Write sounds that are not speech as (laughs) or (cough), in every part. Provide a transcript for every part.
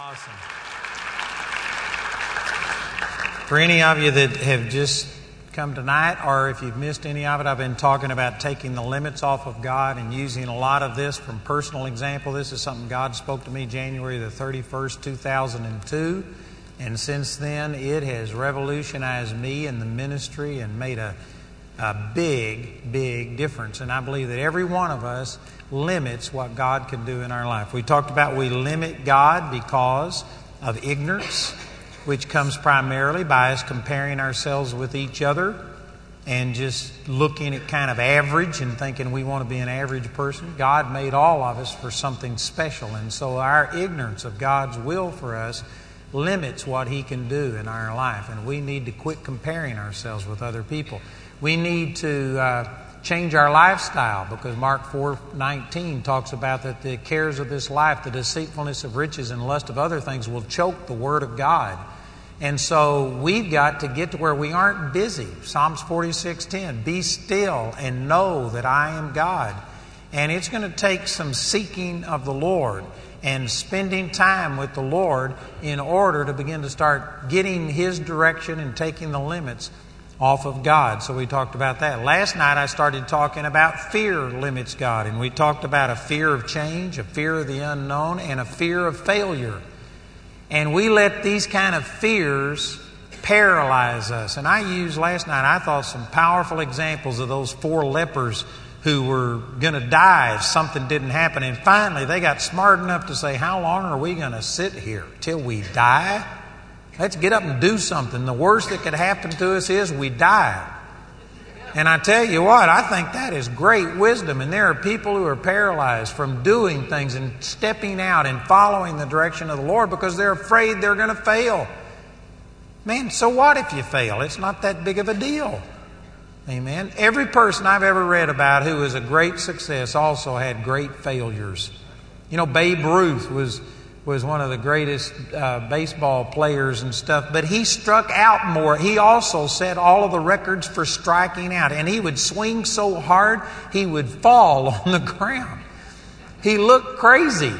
Awesome. For any of you that have just come tonight, or if you've missed any of it, I've been talking about taking the limits off of God and using a lot of this from personal example. This is something God spoke to me January the 31st, 2002. And since then, it has revolutionized me in the ministry and made a, a big, big difference. And I believe that every one of us limits what God can do in our life. We talked about we limit God because of ignorance, which comes primarily by us comparing ourselves with each other and just looking at kind of average and thinking we want to be an average person. God made all of us for something special. And so our ignorance of God's will for us limits what He can do in our life. And we need to quit comparing ourselves with other people. We need to uh, change our lifestyle because Mark 4:19 talks about that the cares of this life, the deceitfulness of riches and lust of other things will choke the word of God. And so we've got to get to where we aren't busy. Psalms 46:10, be still and know that I am God. And it's going to take some seeking of the Lord and spending time with the Lord in order to begin to start getting His direction and taking the limits off of God. So we talked about that. Last night I started talking about fear limits God, and we talked about a fear of change, a fear of the unknown, and a fear of failure. And we let these kind of fears paralyze us. And I used last night, I thought, some powerful examples of those four lepers who were going to die if something didn't happen. And finally, they got smart enough to say, How long are we going to sit here? Till we die? Let's get up and do something. The worst that could happen to us is we die. And I tell you what, I think that is great wisdom. And there are people who are paralyzed from doing things and stepping out and following the direction of the Lord because they're afraid they're going to fail. Man, so what if you fail? It's not that big of a deal. Amen. Every person I've ever read about who was a great success also had great failures. You know, Babe Ruth was was one of the greatest uh, baseball players and stuff, but he struck out more. He also set all of the records for striking out, and he would swing so hard he would fall (laughs) on the ground. He looked crazy,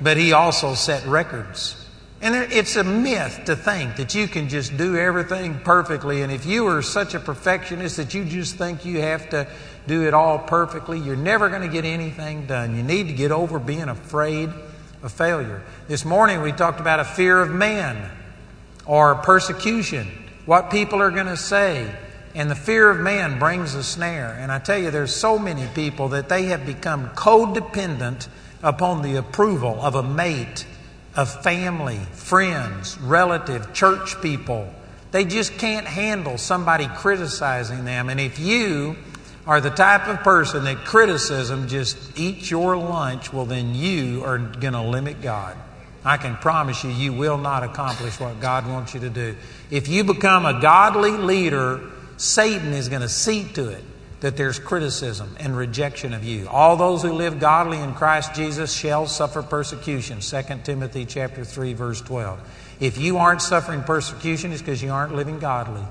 but he also set records. And it's a myth to think that you can just do everything perfectly. And if you are such a perfectionist that you just think you have to do it all perfectly, you're never going to get anything done. You need to get over being afraid of failure. This morning we talked about a fear of man or persecution, what people are going to say. And the fear of man brings a snare. And I tell you, there's so many people that they have become codependent upon the approval of a mate, of family, friends, relative, church people. They just can't handle somebody criticizing them. And if you are the type of person that criticism just eats your lunch, well, then you are going to limit God. I can promise you, you will not accomplish what God wants you to do. If you become a godly leader, Satan is going to see to it that there's criticism and rejection of you. All those who live godly in Christ Jesus shall suffer persecution. 2 Timothy chapter 3 verse 12. If you aren't suffering persecution, it's because you aren't living godly.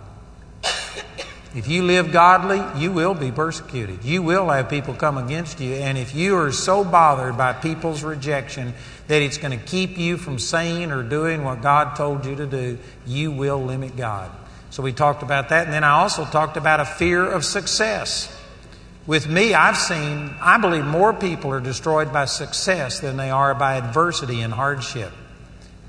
If you live godly, you will be persecuted. You will have people come against you. And if you are so bothered by people's rejection that it's going to keep you from saying or doing what God told you to do, you will limit God. So we talked about that. And then I also talked about a fear of success. With me, I've seen, I believe more people are destroyed by success than they are by adversity and hardship.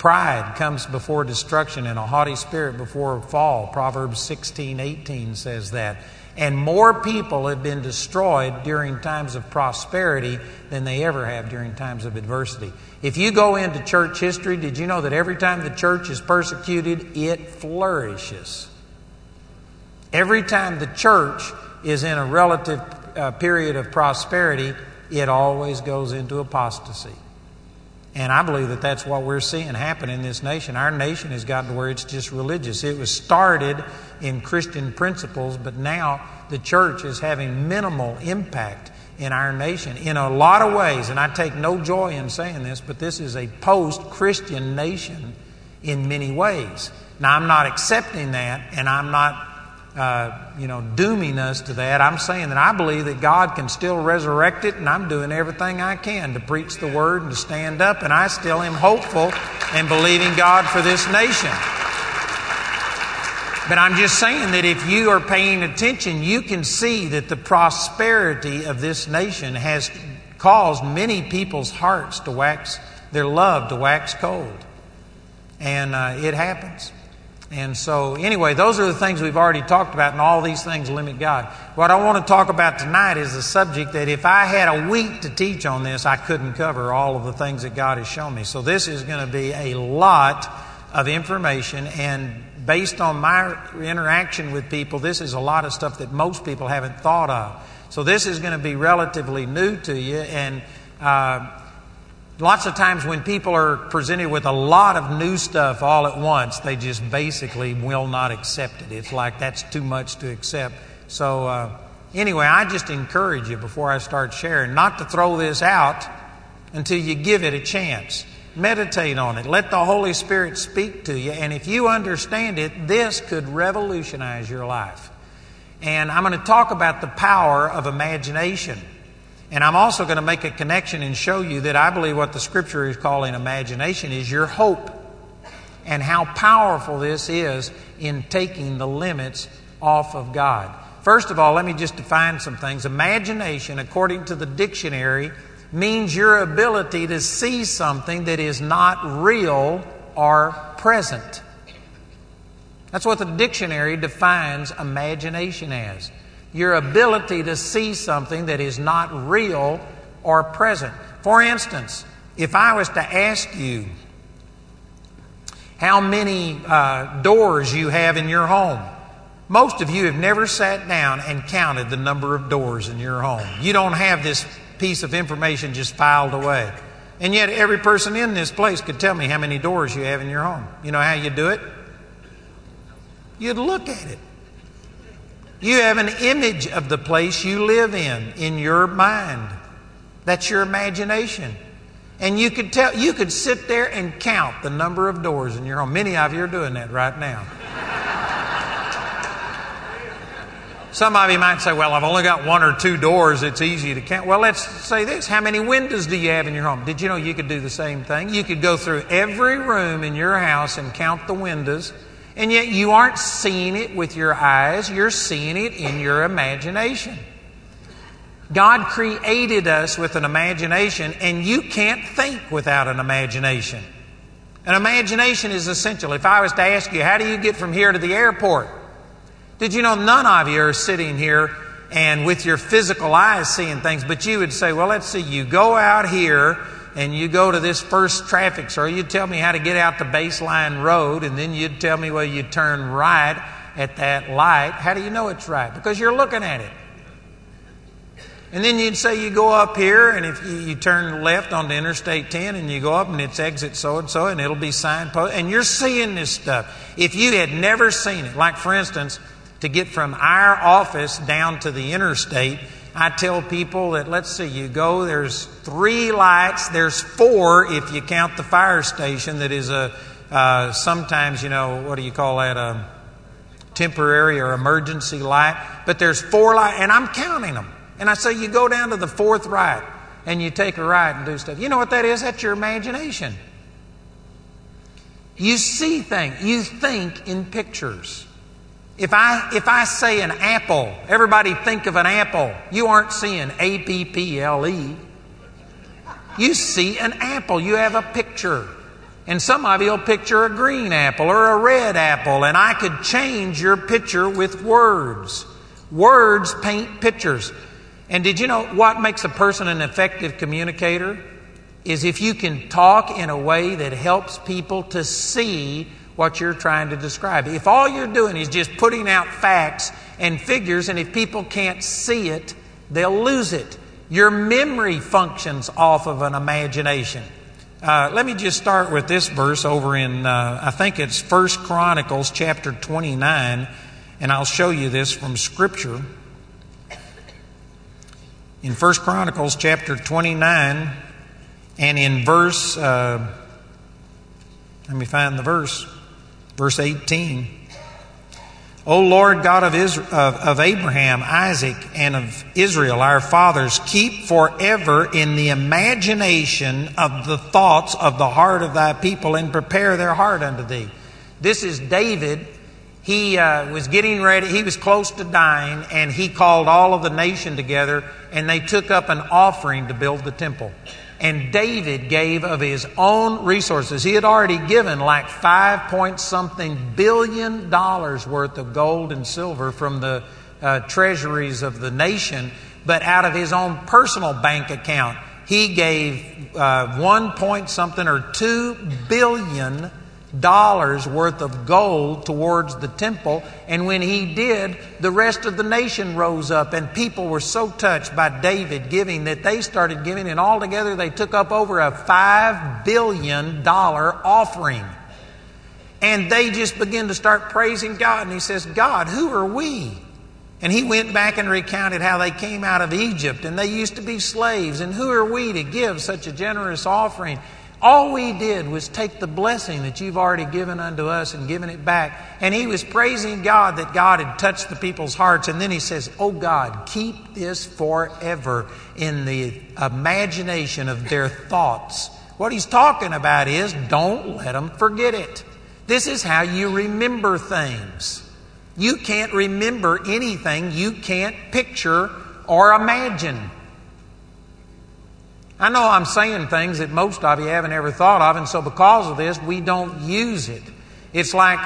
Pride comes before destruction and a haughty spirit before fall. Proverbs 16, 18 says that. And more people have been destroyed during times of prosperity than they ever have during times of adversity. If you go into church history, did you know that every time the church is persecuted, it flourishes? Every time the church is in a relative uh, period of prosperity, it always goes into apostasy. And I believe that that's what we're seeing happen in this nation. Our nation has gotten to where it's just religious. It was started in Christian principles, but now the church is having minimal impact in our nation in a lot of ways. And I take no joy in saying this, but this is a post Christian nation in many ways. Now, I'm not accepting that, and I'm not uh, you know, dooming us to that. I'm saying that I believe that God can still resurrect it, and I'm doing everything I can to preach the word and to stand up, and I still am hopeful and believing God for this nation. But I'm just saying that if you are paying attention, you can see that the prosperity of this nation has caused many people's hearts to wax, their love to wax cold. And uh, it happens. And so, anyway, those are the things we've already talked about, and all these things limit God. What I want to talk about tonight is a subject that if I had a week to teach on this, I couldn't cover all of the things that God has shown me. So, this is going to be a lot of information, and based on my interaction with people, this is a lot of stuff that most people haven't thought of. So this is going to be relatively new to you, and uh, lots of times when people are presented with a lot of new stuff all at once, they just basically will not accept it. It's like that's too much to accept. So uh, anyway, I just encourage you before I start sharing not to throw this out until you give it a chance. Meditate on it. Let the Holy Spirit speak to you. And if you understand it, this could revolutionize your life. And I'm going to talk about the power of imagination. And I'm also going to make a connection and show you that I believe what the scripture is calling imagination is your hope and how powerful this is in taking the limits off of God. First of all, let me just define some things. Imagination, according to the dictionary, means your ability to see something that is not real or present. That's what the dictionary defines imagination as. Your ability to see something that is not real or present. For instance, if I was to ask you how many uh, doors you have in your home, most of you have never sat down and counted the number of doors in your home. You don't have this piece of information just filed away. And yet, every person in this place could tell me how many doors you have in your home. You know how you do it? You'd look at it. You have an image of the place you live in, in your mind. That's your imagination. And you could tell you could sit there and count the number of doors in your home. Many of you are doing that right now. Some of you might say, well, I've only got one or two doors. It's easy to count. Well, let's say this. How many windows do you have in your home? Did you know you could do the same thing? You could go through every room in your house and count the windows, and yet you aren't seeing it with your eyes. You're seeing it in your imagination. God created us with an imagination, and you can't think without an imagination. An imagination is essential. If I was to ask you, how do you get from here to the airport? Did you know none of you are sitting here and with your physical eyes seeing things, but you would say, well, let's see, you go out here and you go to this first traffic store, you'd tell me how to get out the baseline road, and then you'd tell me, well, you turn right at that light. How do you know it's right? Because you're looking at it. And then you'd say you go up here, and if you, you turn left onto Interstate 10, and you go up, and it's exit so and so, and it'll be signpost, and you're seeing this stuff. If you had never seen it, like for instance, to get from our office down to the interstate, I tell people that let's see, you go, there's three lights, there's four if you count the fire station that is a uh, sometimes, you know, what do you call that? A temporary or emergency light. But there's four lights, and I'm counting them. And I say, you go down to the fourth right and you take a right and do stuff. You know what that is? That's your imagination. You see things, you think in pictures. If I, if I say an apple, everybody think of an apple. You aren't seeing A P P L E. You see an apple. You have a picture. And some of you will picture a green apple or a red apple, and I could change your picture with words. Words paint pictures. And did you know what makes a person an effective communicator? Is if you can talk in a way that helps people to see what you're trying to describe. If all you're doing is just putting out facts and figures, and if people can't see it, they'll lose it. Your memory functions off of an imagination. Uh, let me just start with this verse over in, uh, I think it's First Chronicles chapter 29, and I'll show you this from Scripture. In First Chronicles chapter 29, and in verse, uh, let me find the verse. Verse 18 O Lord God of, Israel, of, of, Abraham, Isaac, and of Israel, our fathers, keep forever in the imagination of the thoughts of the heart of thy people and prepare their heart unto thee. This is David. He uh, was getting ready, he was close to dying, and he called all of the nation together, and they took up an offering to build the temple. And David gave of his own resources. He had already given like five point something billion dollars worth of gold and silver from the uh, treasuries of the nation, but out of his own personal bank account, he gave uh, one point something or two billion dollars worth of gold towards the temple. And when he did, the rest of the nation rose up, and people were so touched by David giving that they started giving, and altogether they took up over a $5 billion offering. And they just began to start praising God. And he says, God, who are we? And he went back and recounted how they came out of Egypt and they used to be slaves. And who are we to give such a generous offering? All we did was take the blessing that you've already given unto us and given it back. And he was praising God that God had touched the people's hearts. And then he says, Oh God, keep this forever in the imagination of their thoughts. What he's talking about is don't let them forget it. This is how you remember things. You can't remember anything you can't picture or imagine. I know I'm saying things that most of you haven't ever thought of, and so because of this, we don't use it. It's like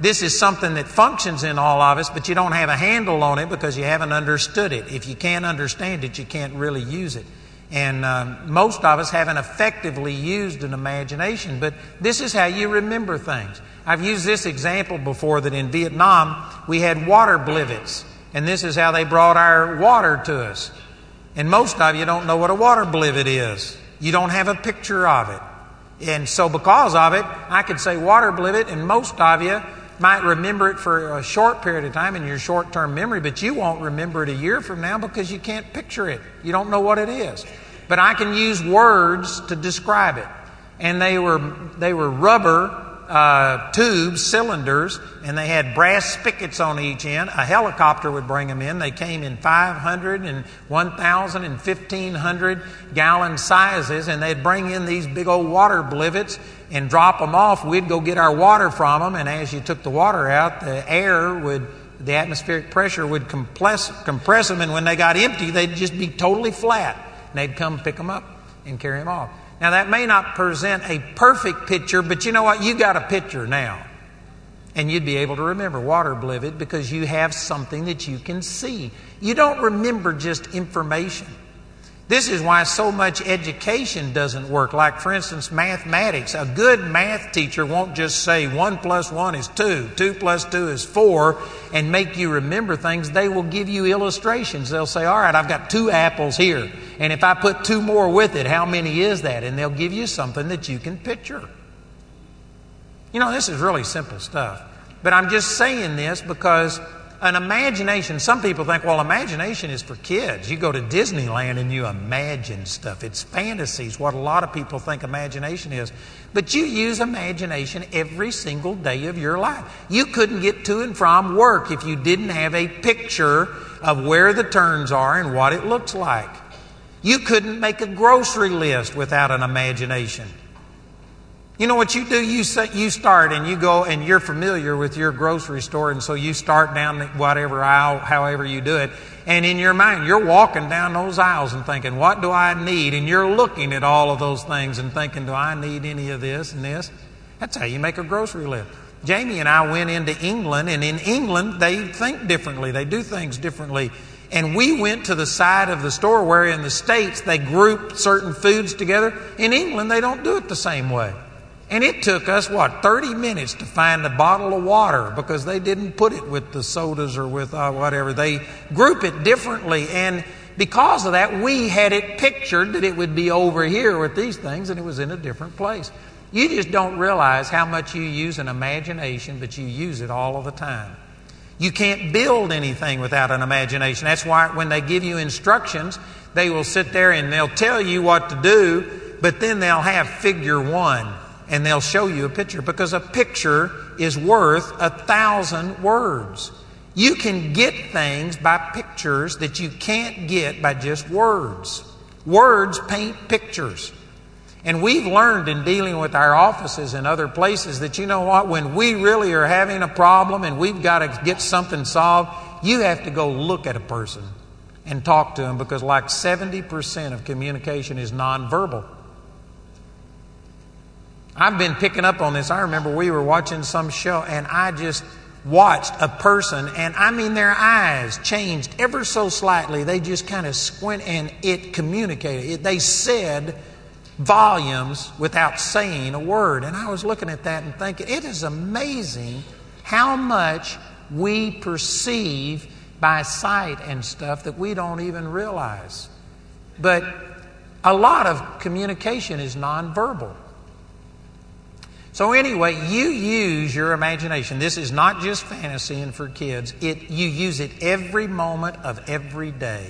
this is something that functions in all of us, but you don't have a handle on it because you haven't understood it. If you can't understand it, you can't really use it. And um, most of us haven't effectively used an imagination, but this is how you remember things. I've used this example before that in Vietnam we had water blivets, and this is how they brought our water to us. And most of you don't know what a water blivet is. You don't have a picture of it. And so, because of it, I could say water blivet, and most of you might remember it for a short period of time in your short term memory, but you won't remember it a year from now because you can't picture it. You don't know what it is. But I can use words to describe it. And they were, they were rubber uh, tubes, cylinders, and they had brass spigots on each end. A helicopter would bring them in. They came in 500 and 1,000 and 1,500 gallon sizes, and they'd bring in these big old water blivets and drop them off. We'd go get our water from them, and as you took the water out, the air would the atmospheric pressure would compress, compress them, and when they got empty, they'd just be totally flat. And they'd come pick them up and carry them off. Now, that may not present a perfect picture, but you know what? You got a picture now. And you'd be able to remember water blivet because you have something that you can see. You don't remember just information. This is why so much education doesn't work. Like, for instance, mathematics. A good math teacher won't just say 1 plus 1 is 2, 2 plus 2 is 4, and make you remember things. They will give you illustrations. They'll say, All right, I've got two apples here, and if I put two more with it, how many is that? And they'll give you something that you can picture. You know, this is really simple stuff. But I'm just saying this because an imagination, some people think, well, imagination is for kids. You go to Disneyland and you imagine stuff. It's fantasies, what a lot of people think imagination is. But you use imagination every single day of your life. You couldn't get to and from work if you didn't have a picture of where the turns are and what it looks like. You couldn't make a grocery list without an imagination. You know what you do? You you start and you go and you're familiar with your grocery store, and so you start down whatever aisle, however you do it, and in your mind you're walking down those aisles and thinking, "What do I need?" And you're looking at all of those things and thinking, "Do I need any of this and this?" That's how you make a grocery list. Jamie and I went into England, and in England they think differently. They do things differently. And we went to the side of the store where in the States they group certain foods together. In England, they don't do it the same way. And it took us, what, 30 minutes to find a bottle of water because they didn't put it with the sodas or with uh, whatever. They group it differently. And because of that, we had it pictured that it would be over here with these things and it was in a different place. You just don't realize how much you use an imagination, but you use it all of the time. You can't build anything without an imagination. That's why when they give you instructions, they will sit there and they'll tell you what to do, but then they'll have figure one and they'll show you a picture because a picture is worth a thousand words. You can get things by pictures that you can't get by just words. Words paint pictures. And we've learned in dealing with our offices and other places that you know what, when we really are having a problem and we've got to get something solved, you have to go look at a person and talk to them because, like 70% of communication is nonverbal. I've been picking up on this. I remember we were watching some show and I just watched a person, and I mean, their eyes changed ever so slightly. They just kind of squint and it communicated. It, they said, volumes without saying a word. And I was looking at that and thinking, it is amazing how much we perceive by sight and stuff that we don't even realize. But a lot of communication is nonverbal. So anyway, you use your imagination. This is not just fantasy and for kids. It you use it every moment of every day.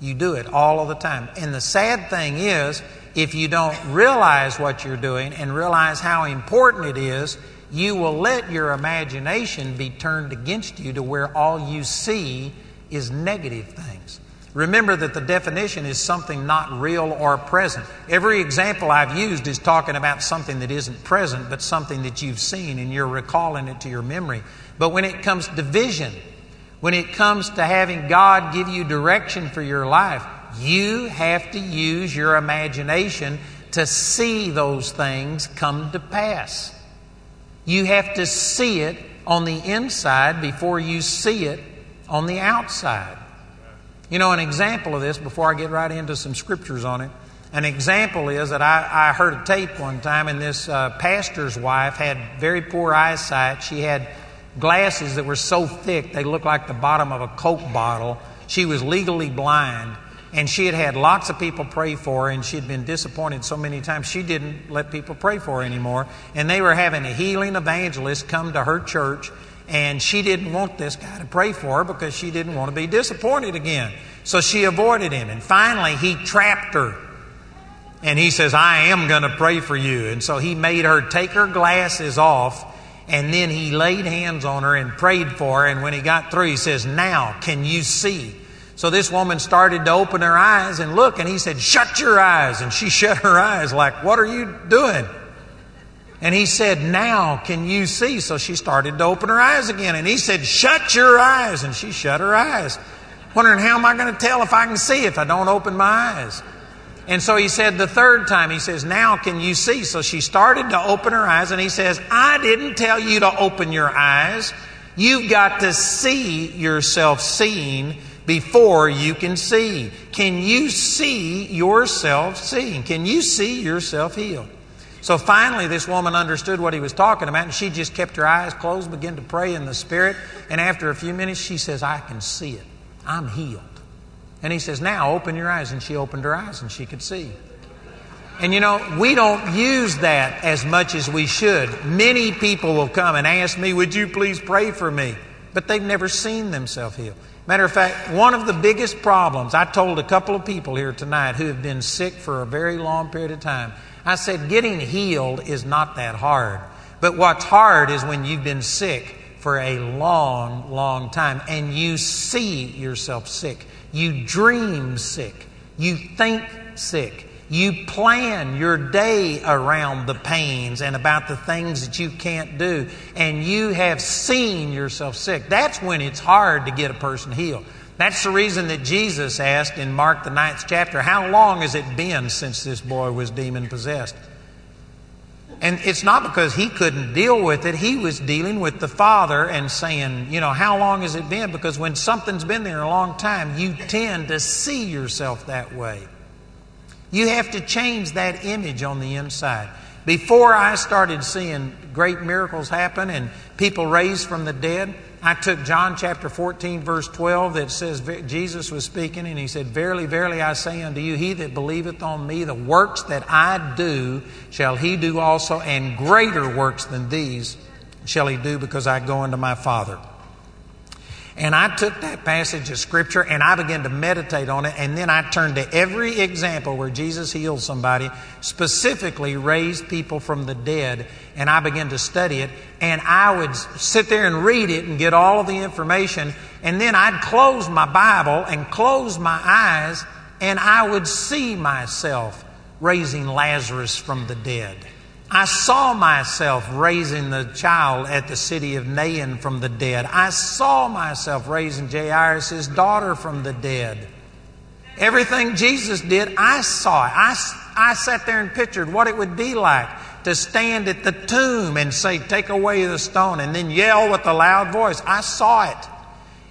You do it all of the time. And the sad thing is, if you don't realize what you're doing and realize how important it is, you will let your imagination be turned against you to where all you see is negative things. Remember that the definition is something not real or present. Every example I've used is talking about something that isn't present, but something that you've seen and you're recalling it to your memory. But when it comes to vision, when it comes to having God give you direction for your life, you have to use your imagination to see those things come to pass. You have to see it on the inside before you see it on the outside. You know, an example of this, before I get right into some scriptures on it, an example is that I, I heard a tape one time, and this uh, pastor's wife had very poor eyesight. She had glasses that were so thick they looked like the bottom of a Coke bottle. She was legally blind, and she had had lots of people pray for her, and she had been disappointed so many times she didn't let people pray for her anymore. And they were having a healing evangelist come to her church, and she didn't want this guy to pray for her because she didn't want to be disappointed again. So she avoided him, and finally he trapped her. And he says, I am going to pray for you. And so he made her take her glasses off and then he laid hands on her and prayed for her. And when he got through, he says, Now can you see? So this woman started to open her eyes and look, and he said, Shut your eyes. And she (laughs) shut her eyes, like, What are you doing? And he said, Now can you see? So she started to open her eyes again. And he said, Shut your eyes. And she shut her eyes, wondering, How am I going to tell if I can see if I don't open my eyes? And so he said the third time, he says, Now can you see? So she started to open her eyes, and he says, I didn't tell you to open your eyes. You've got to see yourself seeing before you can see. Can you see yourself seeing? Can you see yourself healed? So finally, this woman understood what he was talking about, and she just kept her eyes closed, began to pray in the Spirit. And after a few minutes, she says, I can see it. I'm healed. And he says, Now open your eyes. And she opened her eyes and she could see. And you know, we don't use that as much as we should. Many people will come and ask me, Would you please pray for me? But they've never seen themselves healed. Matter of fact, one of the biggest problems, I told a couple of people here tonight who have been sick for a very long period of time. I said, Getting healed is not that hard. But what's hard is when you've been sick for a long, long time and you see yourself sick. You dream sick. You think sick. You plan your day around the pains and about the things that you can't do. And you have seen yourself sick. That's when it's hard to get a person healed. That's the reason that Jesus asked in Mark, the ninth chapter, How long has it been since this boy was demon possessed? And it's not because he couldn't deal with it. He was dealing with the Father and saying, you know, how long has it been? Because when something's been there a long time, you tend to see yourself that way. You have to change that image on the inside. Before I started seeing great miracles happen and people raised from the dead, I took John chapter 14, verse 12, that says Jesus was speaking, and he said, Verily, verily, I say unto you, he that believeth on me, the works that I do shall he do also, and greater works than these shall he do, because I go unto my Father. And I took that passage of Scripture and I began to meditate on it. And then I turned to every example where Jesus healed somebody, specifically raised people from the dead. And I began to study it. And I would sit there and read it and get all of the information. And then I'd close my Bible and close my eyes and I would see myself raising Lazarus from the dead. I saw myself raising the child at the city of Nain from the dead. I saw myself raising Jairus' daughter from the dead. Everything Jesus did, I saw it. I, I sat there and pictured what it would be like to stand at the tomb and say, Take away the stone, and then yell with a loud voice. I saw it.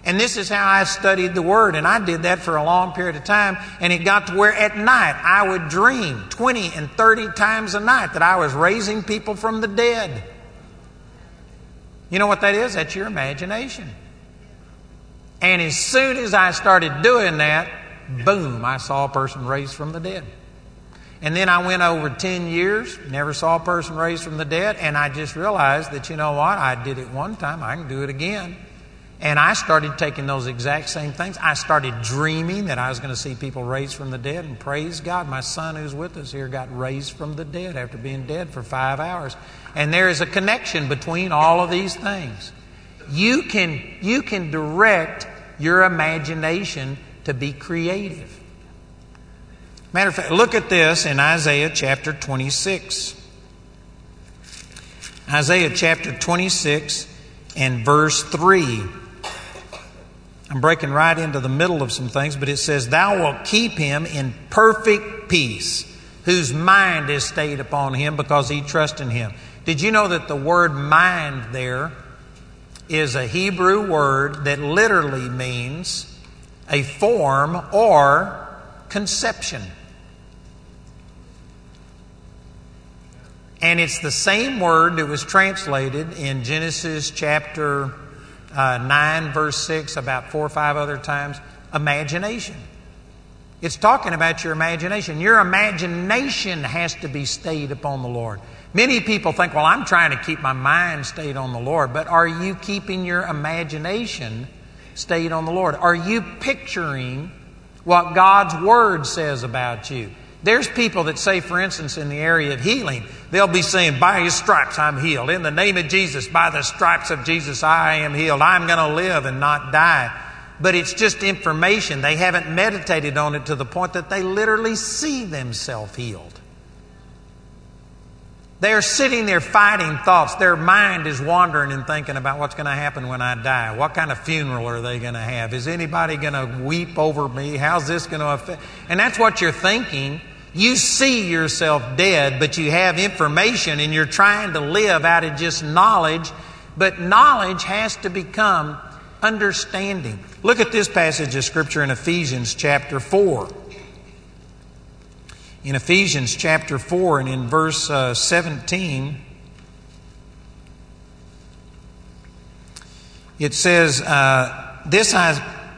And this is how I studied the Word. And I did that for a long period of time. And it got to where at night I would dream 20 and 30 times a night that I was raising people from the dead. You know what that is? That's your imagination. And as soon as I started doing that, boom, I saw a person raised from the dead. And then I went over 10 years, never saw a person raised from the dead, and I just realized that, you know what, I did it one time, I can do it again. And I started taking those exact same things. I started dreaming that I was going to see people raised from the dead, and praise God, my son who's with us here got raised from the dead after being dead for five hours. And there is a connection between all of these things. You can, you can direct your imagination to be creative. Matter of fact, look at this in Isaiah chapter 26. Isaiah chapter 26 and verse 3. I'm breaking right into the middle of some things, but it says, Thou wilt keep him in perfect peace, whose mind is stayed upon him because he trusts in him. Did you know that the word mind there is a Hebrew word that literally means a form or conception? And it's the same word that was translated in Genesis chapter uh, 9, verse 6, about four or five other times imagination. It's talking about your imagination. Your imagination has to be stayed upon the Lord. Many people think, well, I'm trying to keep my mind stayed on the Lord, but are you keeping your imagination stayed on the Lord? Are you picturing what God's Word says about you? There's people that say, for instance, in the area of healing, they'll be saying, By his stripes I'm healed. In the name of Jesus, by the stripes of Jesus I am healed. I'm going to live and not die. But it's just information. They haven't meditated on it to the point that they literally see themselves healed. They're sitting there fighting thoughts. Their mind is wandering and thinking about what's going to happen when I die. What kind of funeral are they going to have? Is anybody going to weep over me? How's this going to affect? And that's what you're thinking you see yourself dead, but you have information and you're trying to live out of just knowledge. But knowledge has to become understanding. Look at this passage of Scripture in Ephesians chapter 4. In Ephesians chapter 4 and in verse uh, 17, it says, uh, This I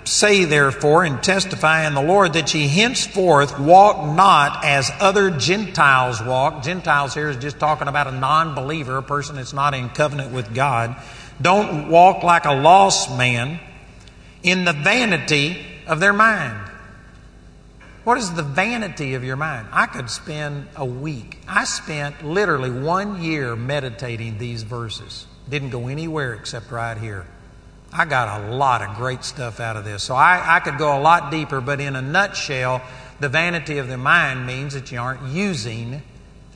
say, therefore, and testify in the Lord that ye henceforth walk not as other Gentiles walk. Gentiles here is just talking about a non believer, a person that's not in covenant with God. Don't walk like a lost man in the vanity of their mind. What is the vanity of your mind? I could spend a week. I spent literally one year meditating these verses. Didn't go anywhere except right here. I got a lot of great stuff out of this. So I, I could go a lot deeper, but in a nutshell, the vanity of the mind means that you aren't using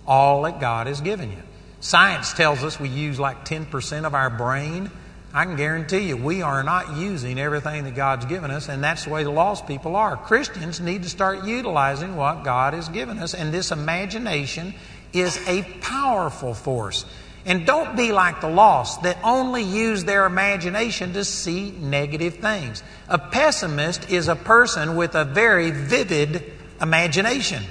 all that God has given you. Science tells us we use like 10% of our brain. I can guarantee you we are not using everything that God's given us, and that's the way the lost people are. Christians need to start utilizing what God has given us, and this imagination is a powerful force. And don't be like the lost that only use their imagination to see negative things. A pessimist is a person with a very vivid imagination.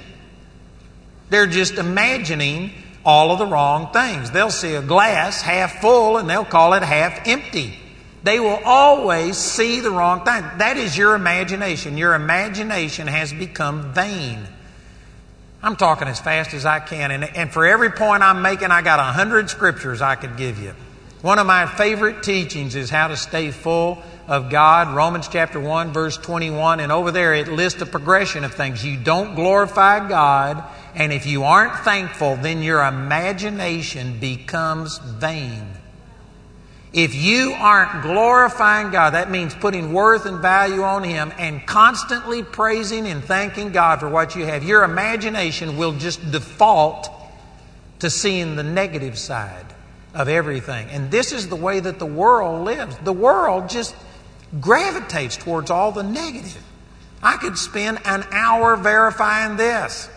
They're just imagining all of the wrong things. They'll see a glass half full and they'll call it half empty. They will always see the wrong thing. That is your imagination. Your imagination has become vain. I'm talking as fast as I can. And, and for every point I'm making, I got a hundred scriptures I could give you. One of my favorite teachings is how to stay full of God, Romans chapter 1, verse 21, and over there it lists a progression of things. You don't glorify God, and if you aren't thankful, then your imagination becomes vain. If you aren't glorifying God, that means putting worth and value on Him and constantly praising and thanking God for what you have. Your imagination will just default to seeing the negative side of everything. And this is the way that the world lives. The world just gravitates towards all the negative. I could spend an hour verifying this.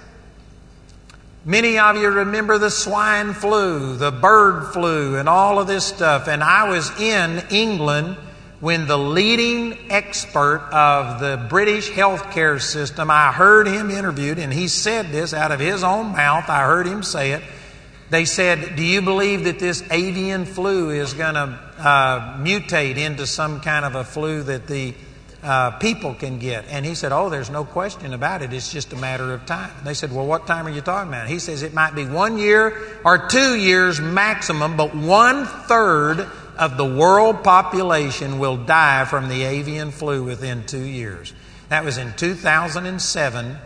Many of you remember the swine flu, the bird flu, and all of this stuff. And I was in England when the leading expert of the British healthcare system, I heard him interviewed, and he said this out of his own mouth. I heard him say it. They said, Do you believe that this avian flu is going to uh, mutate into some kind of a flu that the uh, people can get. And he said, Oh, there's no question about it. It's just a matter of time. And they said, Well, what time are you talking about? He says, It might be one year or two years maximum, but one third of the world population will die from the avian flu within two years. That was in 2007.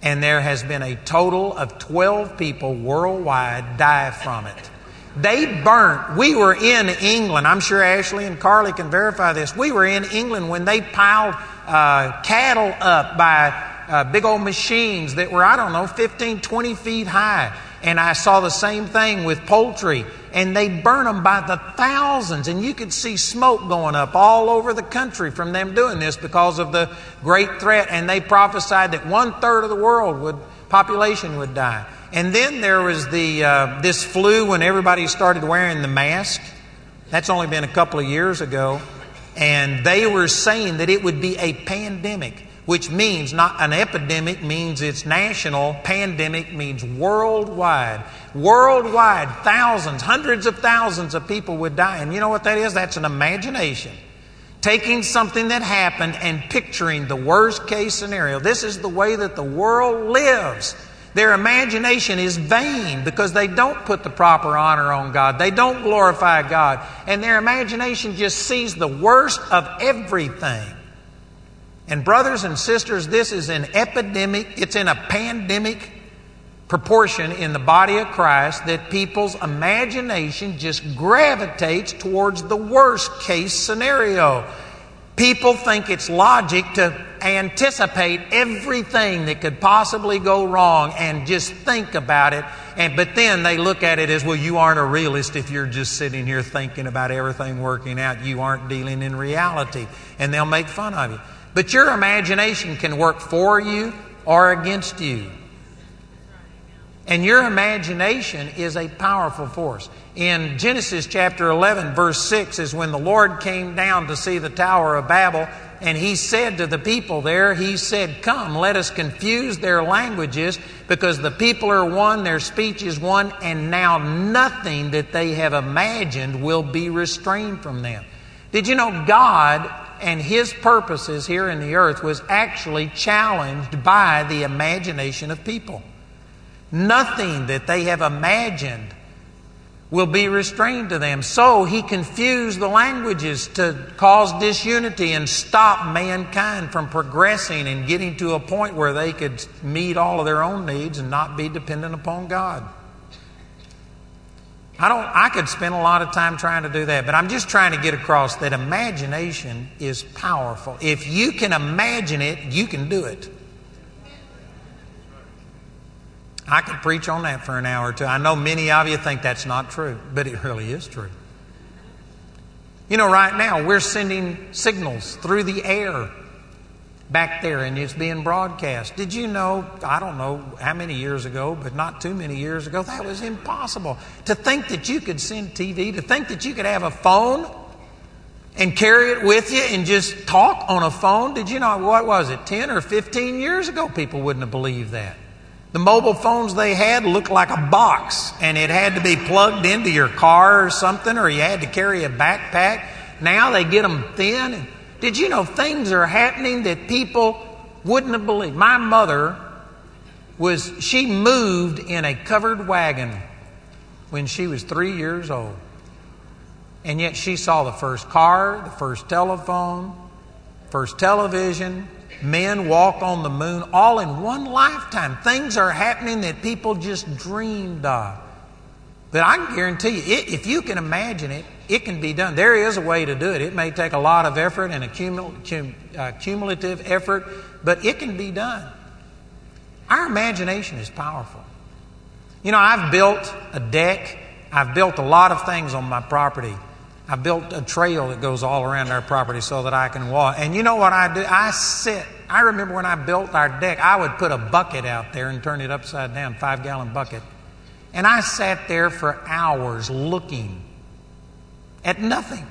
And there has been a total of 12 people worldwide die from it. They burnt. We were in England. I'm sure Ashley and Carly can verify this. We were in England when they piled uh, cattle up by uh, big old machines that were, I don't know, 15, 20 feet high. And I saw the same thing with poultry. And they burn them by the thousands. And you could see smoke going up all over the country from them doing this because of the great threat. And they prophesied that one third of the world would, population would die. And then there was the, uh, this flu when everybody started wearing the mask. That's only been a couple of years ago. And they were saying that it would be a pandemic, which means not an epidemic, means it's national. Pandemic means worldwide. Worldwide, thousands, hundreds of thousands of people would die. And you know what that is? That's an imagination. Taking something that happened and picturing the worst case scenario. This is the way that the world lives. Their imagination is vain because they don't put the proper honor on God. They don't glorify God. And their imagination just sees the worst of everything. And, brothers and sisters, this is an epidemic, it's in a pandemic proportion in the body of Christ that people's imagination just gravitates towards the worst case scenario. People think it's logic to anticipate everything that could possibly go wrong and just think about it. And, but then they look at it as, well, you aren't a realist if you're just sitting here thinking about everything working out. You aren't dealing in reality. And they'll make fun of you. But your imagination can work for you or against you. And your imagination is a powerful force. In Genesis chapter 11, verse 6 is when the Lord came down to see the Tower of Babel, and he said to the people there, He said, Come, let us confuse their languages, because the people are one, their speech is one, and now nothing that they have imagined will be restrained from them. Did you know God and His purposes here in the earth was actually challenged by the imagination of people? Nothing that they have imagined will be restrained to them. So he confused the languages to cause disunity and stop mankind from progressing and getting to a point where they could meet all of their own needs and not be dependent upon God. I don't I could spend a lot of time trying to do that, but I'm just trying to get across that imagination is powerful. If you can imagine it, you can do it. I could preach on that for an hour or two. I know many of you think that's not true, but it really is true. You know, right now we're sending signals through the air back there and it's being broadcast. Did you know, I don't know how many years ago, but not too many years ago, that was impossible. To think that you could send TV, to think that you could have a phone and carry it with you and just talk on a phone. Did you know, what was it, 10 or 15 years ago, people wouldn't have believed that. The mobile phones they had looked like a box, and it had to be plugged into your car or something, or you had to carry a backpack. Now they get them thin. Did you know things are happening that people wouldn't have believed? My mother was, she moved in a covered wagon when she was three years old. And yet she saw the first car, the first telephone, first television, men walk on the moon, all in one lifetime. Things are happening that people just dreamed of. But I can guarantee you, if you can imagine it, it can be done. There is a way to do it. It may take a lot of effort and a cumul- uh, cumulative effort, but it can be done. Our imagination is powerful. You know, I've built a deck, I've built a lot of things on my property. I built a trail that goes all around our property so that I can walk. And you know what I do? I sit. I remember when I built our deck, I would put a bucket out there and turn it upside down, five gallon bucket. And I sat there for hours looking at nothing.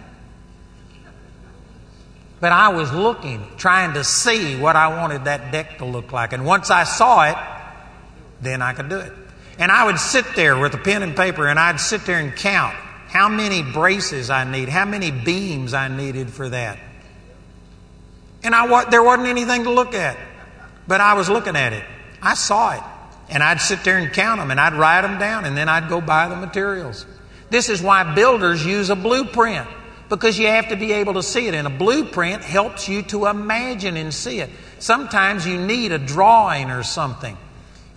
But I was looking, trying to see what I wanted that deck to look like. And once I saw it, then I could do it. And I would sit there with a pen and paper and I'd sit there and count how many braces I need, how many beams I needed for that. And I, there wasn't anything to look at, but I was looking at it. I saw it. And I'd sit there and count them and I'd write them down and then I'd go buy the materials. This is why builders use a blueprint because you have to be able to see it. And a blueprint helps you to imagine and see it. Sometimes you need a drawing or something.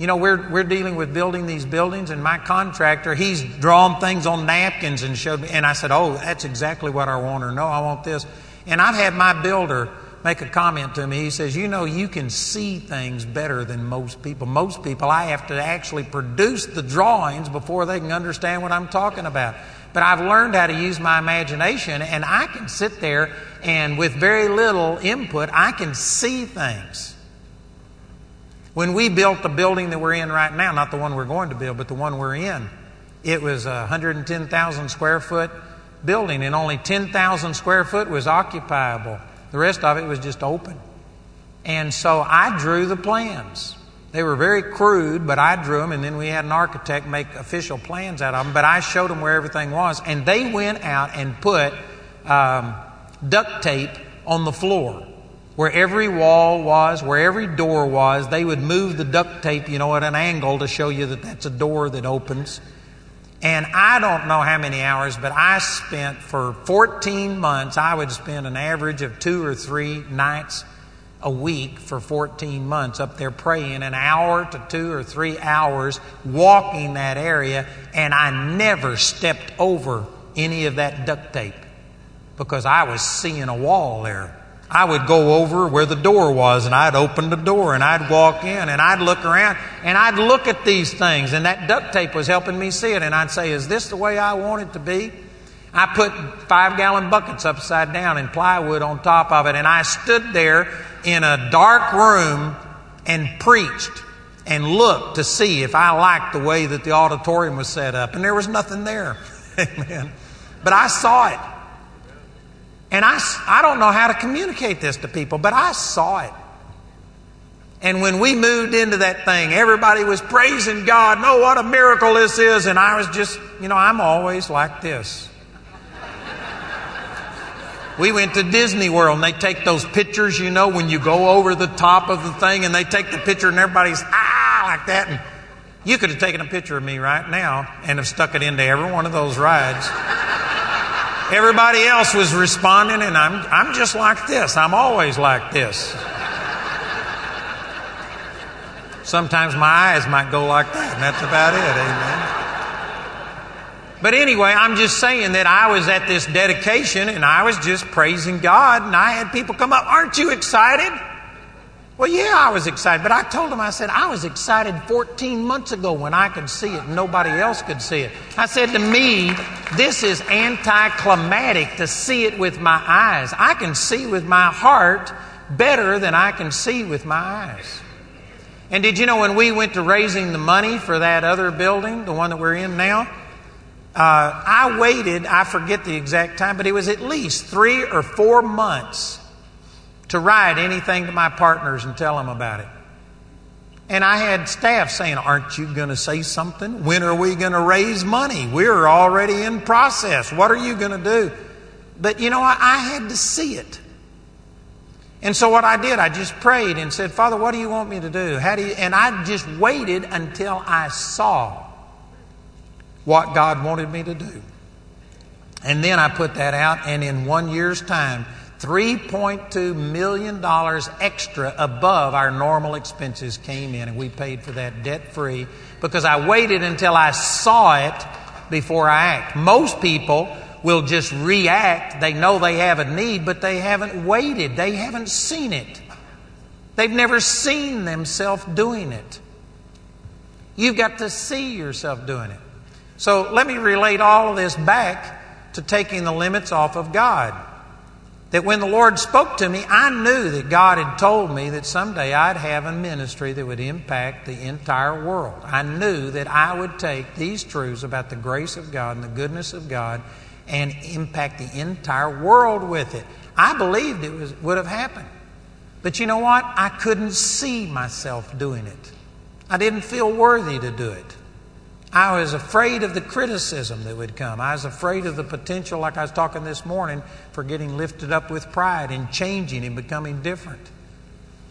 You know, we're, we're dealing with building these buildings, and my contractor, he's drawn things on napkins and showed me. And I said, Oh, that's exactly what I want, or no, I want this. And I've had my builder make a comment to me. He says, You know, you can see things better than most people. Most people, I have to actually produce the drawings before they can understand what I'm talking about. But I've learned how to use my imagination, and I can sit there and with very little input, I can see things. When we built the building that we're in right now, not the one we're going to build, but the one we're in, it was a 110,000 square foot building, and only 10,000 square foot was occupiable. The rest of it was just open. And so I drew the plans. They were very crude, but I drew them, and then we had an architect make official plans out of them. But I showed them where everything was, and they went out and put um, duct tape on the floor where every wall was, where every door was, they would move the duct tape, you know, at an angle to show you that that's a door that opens. And I don't know how many hours, but I spent for 14 months, I would spend an average of two or three nights a week for 14 months up there praying, an hour to two or three hours walking that area, and I never stepped over any of that duct tape because I was seeing a wall there. I would go over where the door was and I'd open the door and I'd walk in and I'd look around and I'd look at these things and that duct tape was helping me see it and I'd say, Is this the way I want it to be? I put five gallon buckets upside down and plywood on top of it and I stood there in a dark room and preached and looked to see if I liked the way that the auditorium was set up and there was nothing there. (laughs) Amen. But I saw it. And I, I don't know how to communicate this to people, but I saw it. And when we moved into that thing, everybody was praising God. No, what a miracle this is. And I was just, you know, I'm always like this. We went to Disney World and they take those pictures, you know, when you go over the top of the thing and they take the picture and everybody's ah like that. And you could have taken a picture of me right now and have stuck it into every one of those rides. Everybody else was responding, and I'm, I'm just like this. I'm always like this. Sometimes my eyes might go like that, and that's about it. Amen. But anyway, I'm just saying that I was at this dedication and I was just praising God, and I had people come up, Aren't you excited? Well, yeah, I was excited, but I told him, I said, I was excited 14 months ago when I could see it and nobody else could see it. I said, to me, this is anticlimactic to see it with my eyes. I can see with my heart better than I can see with my eyes. And did you know when we went to raising the money for that other building, the one that we're in now? Uh, I waited, I forget the exact time, but it was at least three or four months to write anything to my partners and tell them about it. And I had staff saying, Aren't you going to say something? When are we going to raise money? We're already in process. What are you going to do? But you know, I, I had to see it. And so what I did, I just prayed and said, Father, what do you want me to do? How do you, and I just waited until I saw what God wanted me to do. And then I put that out, and in one year's time, $3.2 million extra above our normal expenses came in, and we paid for that debt free because I waited until I saw it before I act. Most people will just react. They know they have a need, but they haven't waited. They haven't seen it. They've never seen themselves doing it. You've got to see yourself doing it. So let me relate all of this back to taking the limits off of God. That when the Lord spoke to me, I knew that God had told me that someday I'd have a ministry that would impact the entire world. I knew that I would take these truths about the grace of God and the goodness of God and impact the entire world with it. I believed it was, would have happened. But you know what? I couldn't see myself doing it. I didn't feel worthy to do it. I was afraid of the criticism that would come. I was afraid of the potential, like I was talking this morning, for getting lifted up with pride and changing and becoming different.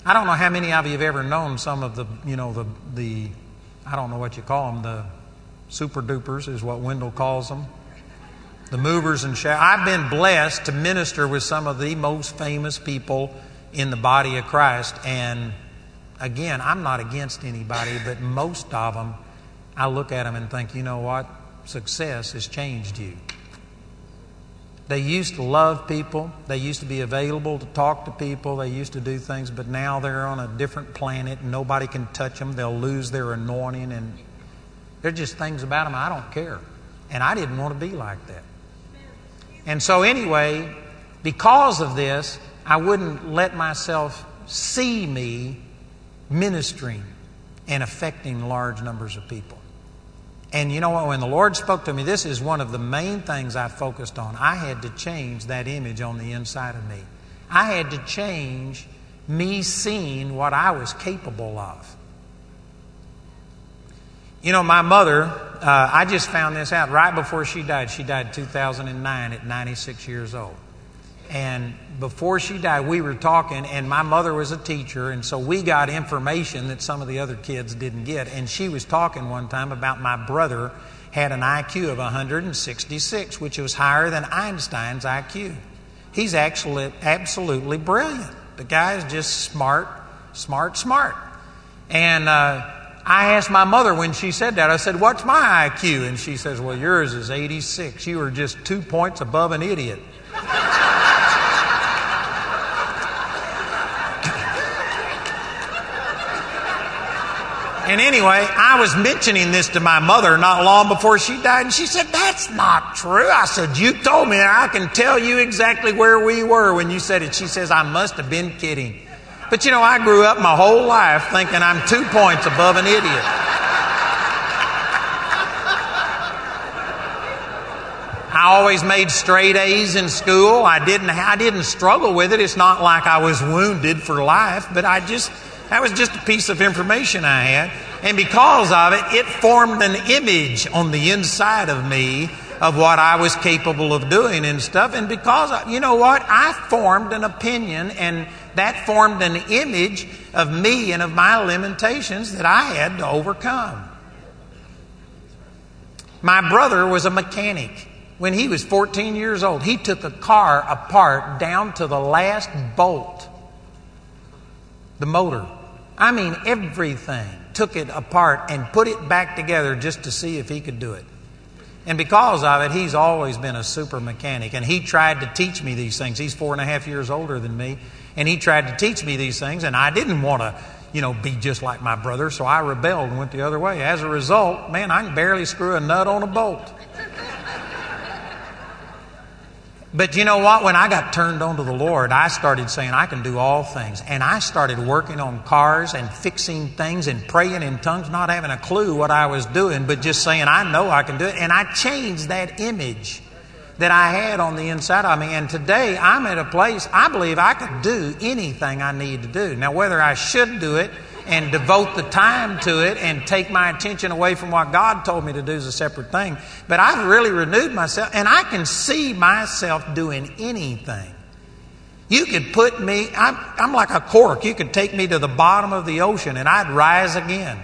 I don't know how many of you have ever known some of the, you know, the, the I don't know what you call them, the super dupers is what Wendell calls them. The movers and shakers. I've been blessed to minister with some of the most famous people in the body of Christ. And again, I'm not against anybody, but most of them I look at them and think, you know what? Success has changed you. They used to love people. They used to be available to talk to people. They used to do things, but now they're on a different planet and nobody can touch them. They'll lose their anointing. And there's just things about them I don't care. And I didn't want to be like that. And so, anyway, because of this, I wouldn't let myself see me ministering and affecting large numbers of people. And you know what? When the Lord spoke to me, this is one of the main things I focused on. I had to change that image on the inside of me. I had to change me seeing what I was capable of. You know, my mother, uh, I just found this out right before she died. She died 2009 at 96 years old. And before she died, we were talking, and my mother was a teacher, and so we got information that some of the other kids didn't get. And she was talking one time about my brother had an IQ of 166, which was higher than Einstein's IQ. He's actually absolutely brilliant. The guy is just smart, smart, smart. And uh, I asked my mother when she said that, I said, What's my IQ? And she says, Well, yours is 86. You are just two points above an idiot. And anyway, I was mentioning this to my mother not long before she died, and she said, That's not true. I said, You told me I can tell you exactly where we were when you said it. She says, I must have been kidding. But you know, I grew up my whole life thinking I'm two points above an idiot. I always made straight A's in school. I didn't, I didn't struggle with it. It's not like I was wounded for life, but I just, that was just a piece of information I had. And because of it, it formed an image on the inside of me of what I was capable of doing and stuff. And because, of, you know what? I formed an opinion and that formed an image of me and of my limitations that I had to overcome. My brother was a mechanic. When he was 14 years old, he took a car apart down to the last bolt, the motor. I mean, everything. Took it apart and put it back together just to see if he could do it. And because of it, he's always been a super mechanic. And he tried to teach me these things. He's four and a half years older than me. And he tried to teach me these things. And I didn't want to, you know, be just like my brother. So I rebelled and went the other way. As a result, man, I can barely screw a nut on a bolt. But you know what? When I got turned on to the Lord, I started saying, I can do all things. And I started working on cars and fixing things and praying in tongues, not having a clue what I was doing, but just saying, I know I can do it. And I changed that image that I had on the inside of me. And today I'm at a place I believe I could do anything I need to do. Now, whether I should do it, and devote the time to it and take my attention away from what God told me to do is a separate thing. But I've really renewed myself and I can see myself doing anything. You could put me, I'm, I'm like a cork. You could take me to the bottom of the ocean and I'd rise again.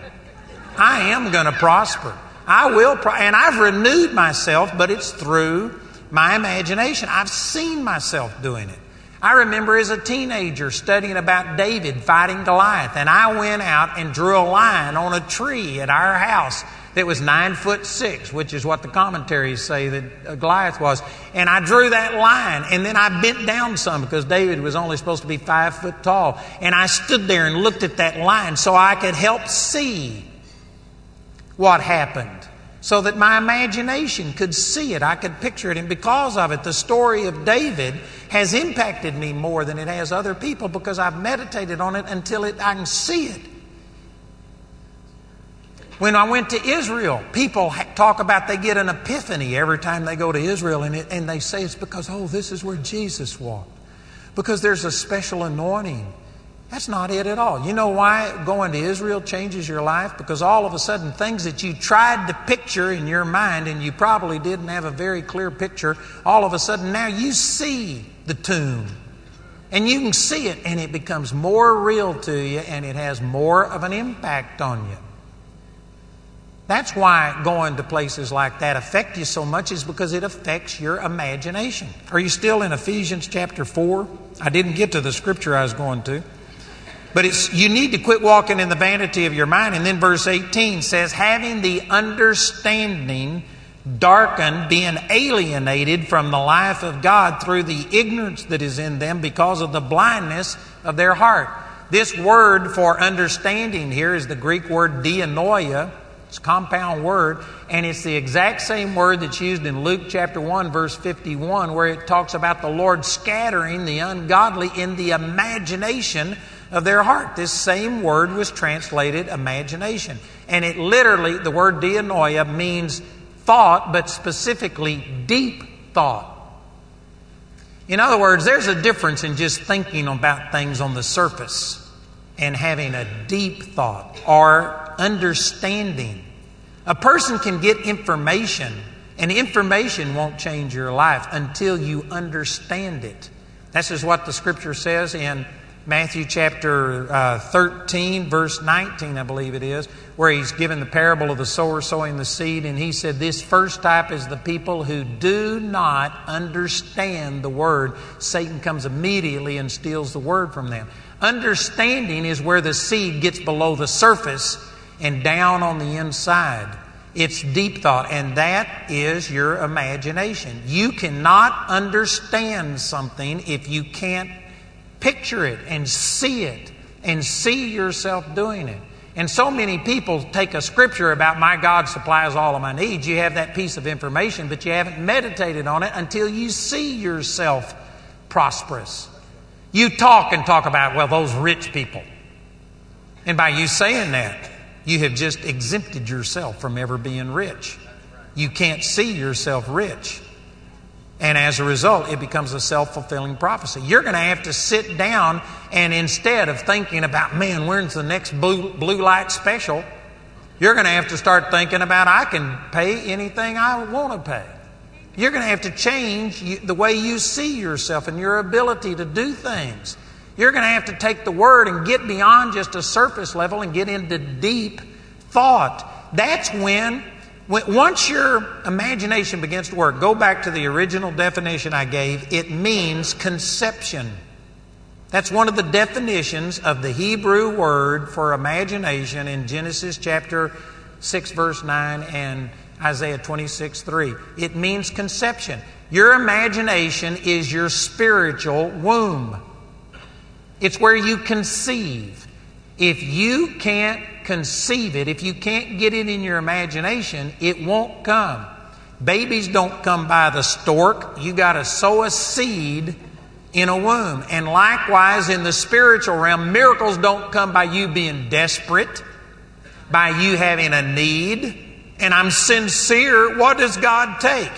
I am going to prosper. I will, pro- and I've renewed myself, but it's through my imagination. I've seen myself doing it. I remember as a teenager studying about David fighting Goliath, and I went out and drew a line on a tree at our house that was nine foot six, which is what the commentaries say that uh, Goliath was. And I drew that line, and then I bent down some because David was only supposed to be five foot tall. And I stood there and looked at that line so I could help see what happened so that my imagination could see it. I could picture it. And because of it, the story of David has impacted me more than it has other people because I've meditated on it until it, I can see it. When I went to Israel, people talk about they get an epiphany every time they go to Israel, and, it, and they say it's because, oh, this is where Jesus walked. Because there's a special anointing that's not it at all. You know why going to Israel changes your life? Because all of a sudden, things that you tried to picture in your mind and you probably didn't have a very clear picture, all of a sudden now you see the tomb. And you can see it, and it becomes more real to you, and it has more of an impact on you. That's why going to places like that affect you so much is because it affects your imagination. Are you still in Ephesians chapter 4? I didn't get to the scripture I was going to. But it's, you need to quit walking in the vanity of your mind. And then verse 18 says, having the understanding darkened, being alienated from the life of God through the ignorance that is in them because of the blindness of their heart. This word for understanding here is the Greek word dianoia. It's a compound word, and it's the exact same word that's used in Luke chapter 1, verse 51, where it talks about the Lord scattering the ungodly in the imagination of their heart. This same word was translated imagination. And it literally, the word dianoia means thought, but specifically deep thought. In other words, there's a difference in just thinking about things on the surface and having a deep thought or understanding. A person can get information, and information won't change your life until you understand it. This is what the scripture says in Matthew chapter uh, 13, verse 19, I believe it is, where he's given the parable of the sower sowing the seed. And he said, This first type is the people who do not understand the word. Satan comes immediately and steals the word from them. Understanding is where the seed gets below the surface and down on the inside. It's deep thought, and that is your imagination. You cannot understand something if you can't picture it and see it and see yourself doing it. And so many people take a scripture about my God supplies all of my needs. You have that piece of information, but you haven't meditated on it until you see yourself prosperous. You talk and talk about, well, those rich people. And by you saying that, you have just exempted yourself from ever being rich. You can't see yourself rich. And as a result, it becomes a self fulfilling prophecy. You're going to have to sit down and instead of thinking about, man, when's the next blue, blue light special, you're going to have to start thinking about, I can pay anything I want to pay. You're going to have to change the way you see yourself and your ability to do things. You're going to have to take the word and get beyond just a surface level and get into deep thought. That's when once your imagination begins to work, go back to the original definition I gave. It means conception. That's one of the definitions of the Hebrew word for imagination in Genesis chapter 6, verse 9, and Isaiah 26, 3. It means conception. Your imagination is your spiritual womb, it's where you conceive. If you can't conceive it, if you can't get it in your imagination, it won't come. Babies don't come by the stork. You got to sow a seed in a womb. And likewise, in the spiritual realm, miracles don't come by you being desperate, by you having a need. And I'm sincere. What does God take?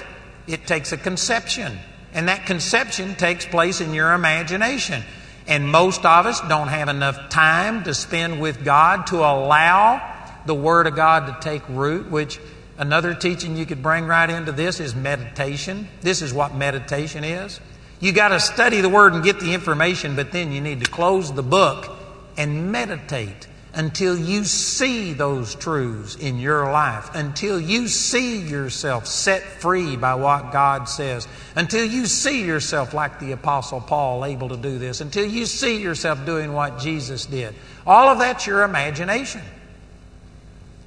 It takes a conception. And that conception takes place in your imagination. And most of us don't have enough time to spend with God to allow the Word of God to take root, which another teaching you could bring right into this is meditation. This is what meditation is. You got to study the Word and get the information, but then you need to close the book and meditate. Until you see those truths in your life, until you see yourself set free by what God says, until you see yourself like the Apostle Paul able to do this, until you see yourself doing what Jesus did. All of that's your imagination.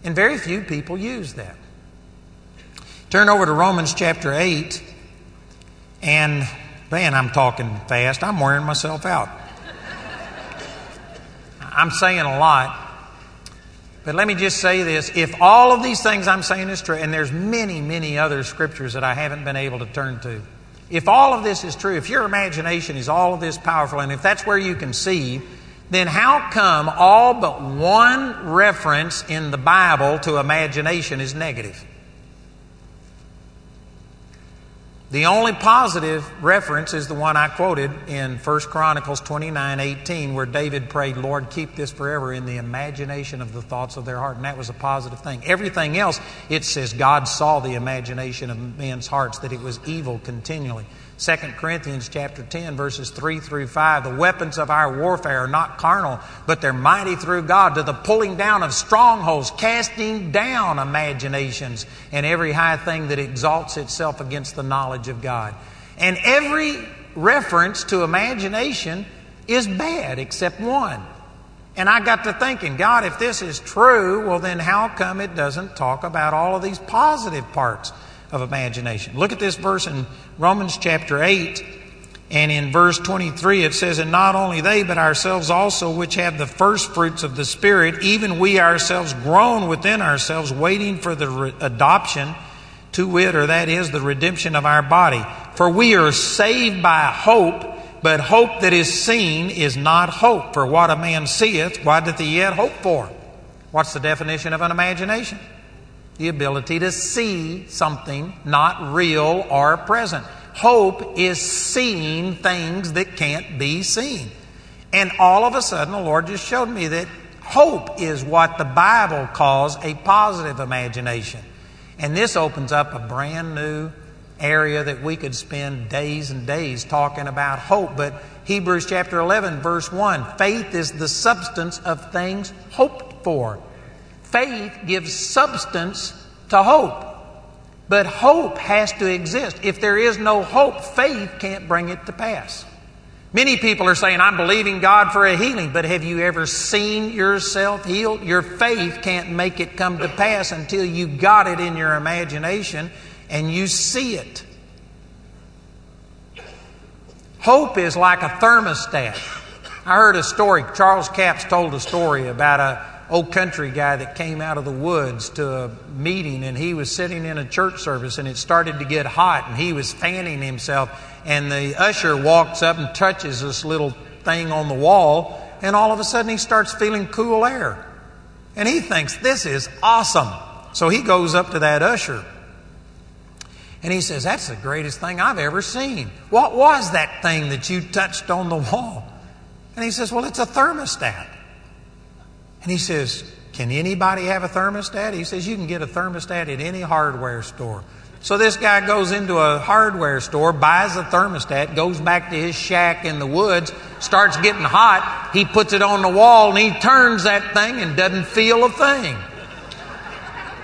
And very few people use that. Turn over to Romans chapter 8, and man, I'm talking fast. I'm wearing myself out. I'm saying a lot. But let me just say this. If all of these things I'm saying is true, and there's many, many other scriptures that I haven't been able to turn to, if all of this is true, if your imagination is all of this powerful, and if that's where you can see, then how come all but one reference in the Bible to imagination is negative? The only positive reference is the one I quoted in 1 Chronicles 29 18, where David prayed, Lord, keep this forever in the imagination of the thoughts of their heart. And that was a positive thing. Everything else, it says God saw the imagination of men's hearts, that it was evil continually. 2 Corinthians chapter 10 verses 3 through 5 the weapons of our warfare are not carnal but they're mighty through God to the pulling down of strongholds casting down imaginations and every high thing that exalts itself against the knowledge of God. And every reference to imagination is bad except one. And I got to thinking, God, if this is true, well, then how come it doesn't talk about all of these positive parts? Of imagination. Look at this verse in Romans chapter 8. And in verse 23, it says, And not only they, but ourselves also, which have the first fruits of the Spirit, even we ourselves groan within ourselves, waiting for the re- adoption to wit, or that is the redemption of our body. For we are saved by hope, but hope that is seen is not hope. For what a man seeth, why doth he yet hope for? What's the definition of an imagination? The ability to see something not real or present. Hope is seeing things that can't be seen. And all of a sudden, the Lord just showed me that hope is what the Bible calls a positive imagination. And this opens up a brand new area that we could spend days and days talking about hope. But Hebrews chapter 11, verse 1 faith is the substance of things hoped for Faith gives substance to hope. But hope has to exist. If there is no hope, faith can't bring it to pass. Many people are saying, I'm believing God for a healing, but have you ever seen yourself healed? Your faith can't make it come to pass until you got it in your imagination and you see it. Hope is like a thermostat. I heard a story, Charles Capps told a story about a old country guy that came out of the woods to a meeting and he was sitting in a church service and it started to get hot and he was fanning himself and the usher walks up and touches this little thing on the wall and all of a sudden he starts feeling cool air. And he thinks this is awesome. So he goes up to that usher and he says that's the greatest thing i've ever seen. What was that thing that you touched on the wall? And he says well it's a thermostat and he says, Can anybody have a thermostat? He says, You can get a thermostat at any hardware store. So this guy goes into a hardware store, buys a thermostat, goes back to his shack in the woods, starts getting hot. He puts it on the wall and he turns that thing and doesn't feel a thing.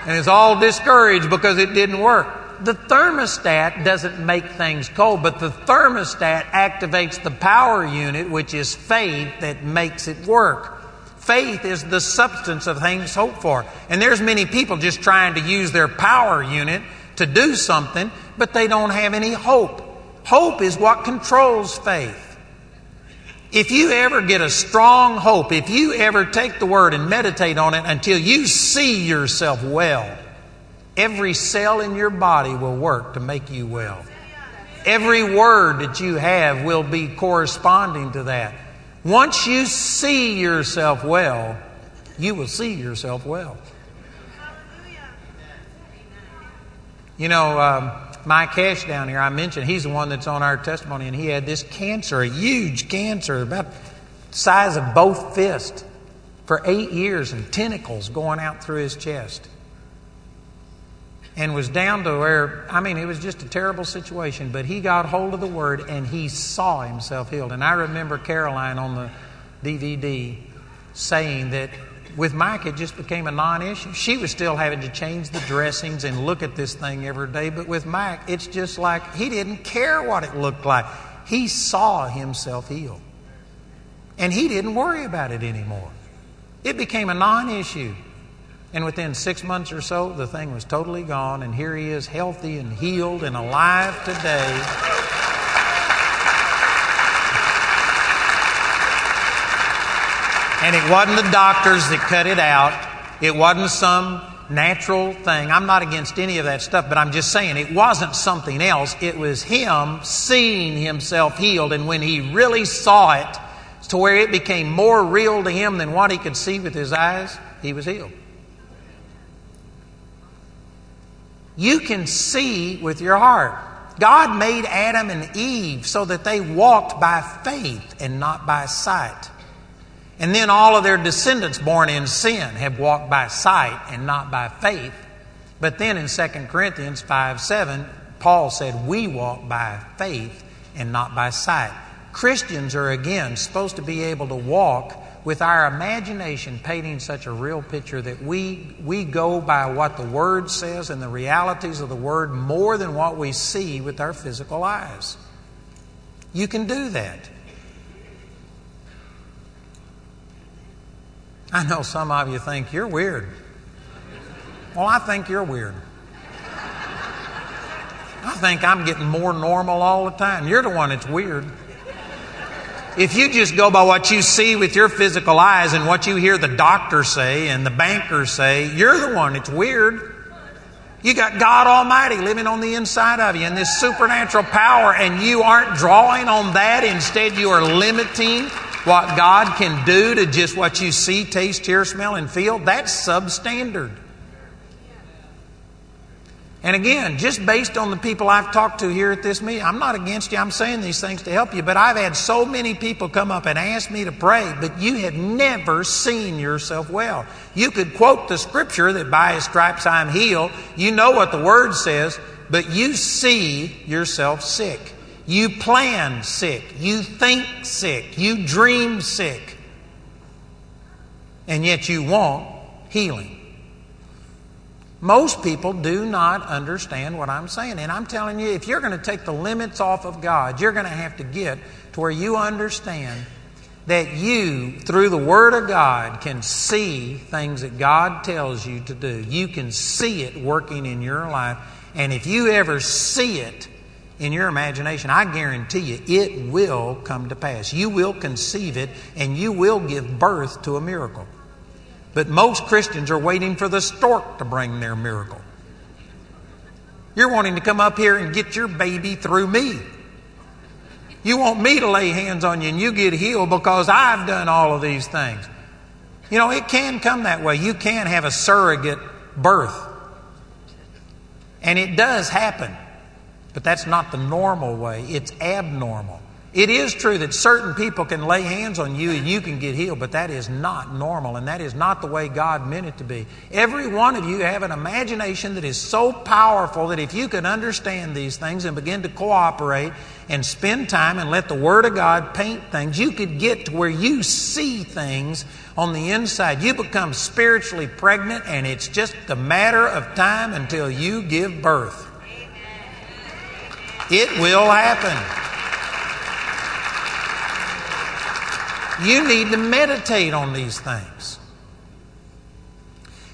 And is all discouraged because it didn't work. The thermostat doesn't make things cold, but the thermostat activates the power unit, which is faith, that makes it work. Faith is the substance of things hoped for. And there's many people just trying to use their power unit to do something, but they don't have any hope. Hope is what controls faith. If you ever get a strong hope, if you ever take the word and meditate on it until you see yourself well, every cell in your body will work to make you well. Every word that you have will be corresponding to that. Once you see yourself well, you will see yourself well. You know, um, Mike Cash down here, I mentioned, he's the one that's on our testimony, and he had this cancer, a huge cancer, about the size of both fists, for eight years, and tentacles going out through his chest and was down to where, I mean, it was just a terrible situation, but he got hold of the word and he saw himself healed. And I remember Caroline on the DVD saying that with Mike, it just became a non issue. She was still having to change the dressings and look at this thing every day. But with Mike, it's just like he didn't care what it looked like. He saw himself healed. And he didn't worry about it anymore. It became a non issue. And within six months or so, the thing was totally gone. And here he is, healthy and healed and alive today. And it wasn't the doctors that cut it out. It wasn't some natural thing. I'm not against any of that stuff, but I'm just saying it wasn't something else. It was him seeing himself healed. And when he really saw it, to where it became more real to him than what he could see with his eyes, he was healed. You can see with your heart. God made Adam and Eve so that they walked by faith and not by sight. And then all of their descendants born in sin have walked by sight and not by faith. But then in 2 Corinthians 5 7, Paul said, We walk by faith and not by sight. Christians are again supposed to be able to walk with our imagination painting such a real picture that we, we go by what the Word says and the realities of the Word more than what we see with our physical eyes. You can do that. I know some of you think you're weird. Well, I think you're weird. I think I'm getting more normal all the time. You're the one that's weird. If you just go by what you see with your physical eyes and what you hear the doctor say and the banker say, you're the one It's weird. You got God Almighty living on the inside of you and this supernatural power, and you aren't drawing on that. Instead, you are limiting what God can do to just what you see, taste, hear, smell, and feel, that's substandard. And again, just based on the people I've talked to here at this meeting, I'm not against you. I'm saying these things to help you. But I've had so many people come up and ask me to pray, but you have never seen yourself well. You could quote the scripture that by his stripes I'm healed. You know what the word says, but you see yourself sick. You plan sick. You think sick. You dream sick. And yet you want healing. Most people do not understand what I'm saying. And I'm telling you, if you're going to take the limits off of God, you're going to have to get to where you understand that you, through the Word of God, can see things that God tells you to do. You can see it working in your life. And if you ever see it, in your imagination, I guarantee you it will come to pass. You will conceive it and you will give birth to a miracle. But most Christians are waiting for the stork to bring their miracle. You're wanting to come up here and get your baby through me. You want me to lay hands on you and you get healed because I've done all of these things. You know, it can come that way. You can have a surrogate birth. And it does happen. But that's not the normal way, it's abnormal. It is true that certain people can lay hands on you and you can get healed, but that is not normal and that is not the way God meant it to be. Every one of you have an imagination that is so powerful that if you can understand these things and begin to cooperate and spend time and let the Word of God paint things, you could get to where you see things on the inside. You become spiritually pregnant and it's just a matter of time until you give birth. It will happen. You need to meditate on these things.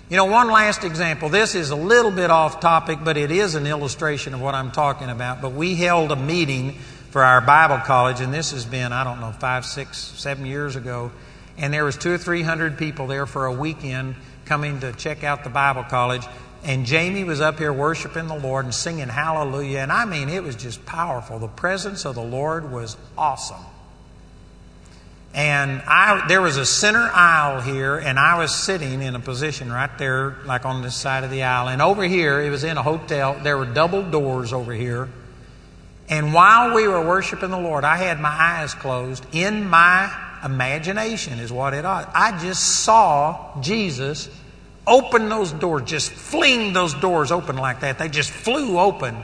You know, one last example. This is a little bit off topic, but it is an illustration of what I'm talking about. But we held a meeting for our Bible college, and this has been, I don't know, five, six, seven years ago. And there was two or three hundred people there for a weekend coming to check out the Bible college. And Jamie was up here worshiping the Lord and singing hallelujah. And I mean, it was just powerful. The presence of the Lord was awesome. And I, there was a center aisle here, and I was sitting in a position right there, like on this side of the aisle. And over here, it was in a hotel. There were double doors over here. And while we were worshiping the Lord, I had my eyes closed. In my imagination, is what it ought. I just saw Jesus open those doors, just fling those doors open like that. They just flew open.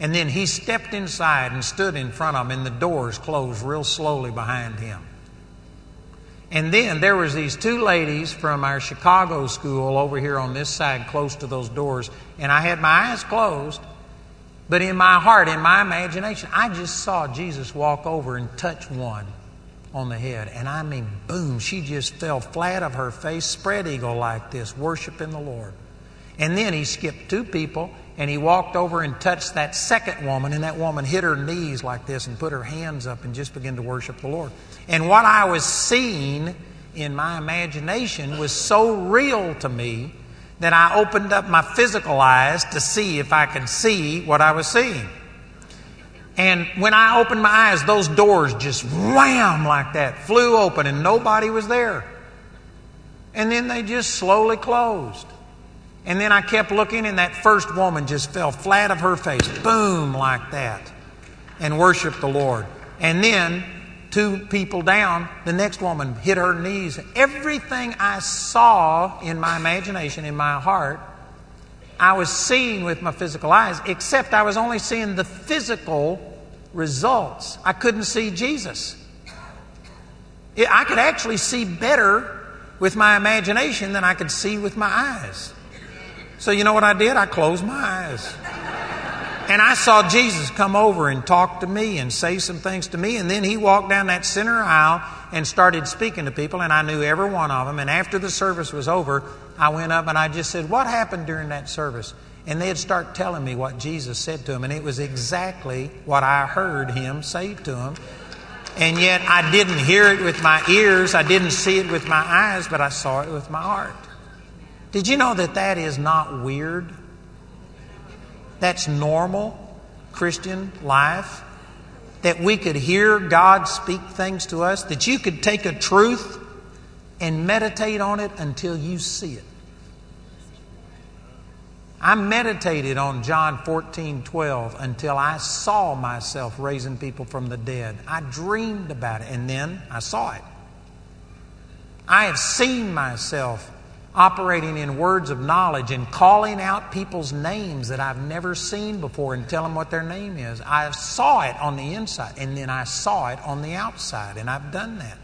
And then he stepped inside and stood in front of them, and the doors closed real slowly behind him. And then there was these two ladies from our Chicago school over here on this side close to those doors and I had my eyes closed but in my heart in my imagination I just saw Jesus walk over and touch one on the head and I mean boom she just fell flat of her face spread eagle like this worshiping the Lord. And then he skipped two people and he walked over and touched that second woman, and that woman hit her knees like this and put her hands up and just began to worship the Lord. And what I was seeing in my imagination was so real to me that I opened up my physical eyes to see if I could see what I was seeing. And when I opened my eyes, those doors just wham like that, flew open, and nobody was there. And then they just slowly closed. And then I kept looking, and that first woman just fell flat of her face, boom, like that, and worshiped the Lord. And then, two people down, the next woman hit her knees. Everything I saw in my imagination, in my heart, I was seeing with my physical eyes, except I was only seeing the physical results. I couldn't see Jesus. I could actually see better with my imagination than I could see with my eyes. So, you know what I did? I closed my eyes. And I saw Jesus come over and talk to me and say some things to me. And then he walked down that center aisle and started speaking to people. And I knew every one of them. And after the service was over, I went up and I just said, What happened during that service? And they'd start telling me what Jesus said to them. And it was exactly what I heard him say to them. And yet I didn't hear it with my ears, I didn't see it with my eyes, but I saw it with my heart. Did you know that that is not weird? That's normal Christian life. That we could hear God speak things to us, that you could take a truth and meditate on it until you see it. I meditated on John 14, 12 until I saw myself raising people from the dead. I dreamed about it and then I saw it. I have seen myself operating in words of knowledge and calling out people's names that I've never seen before and tell them what their name is. I saw it on the inside and then I saw it on the outside, and I've done that.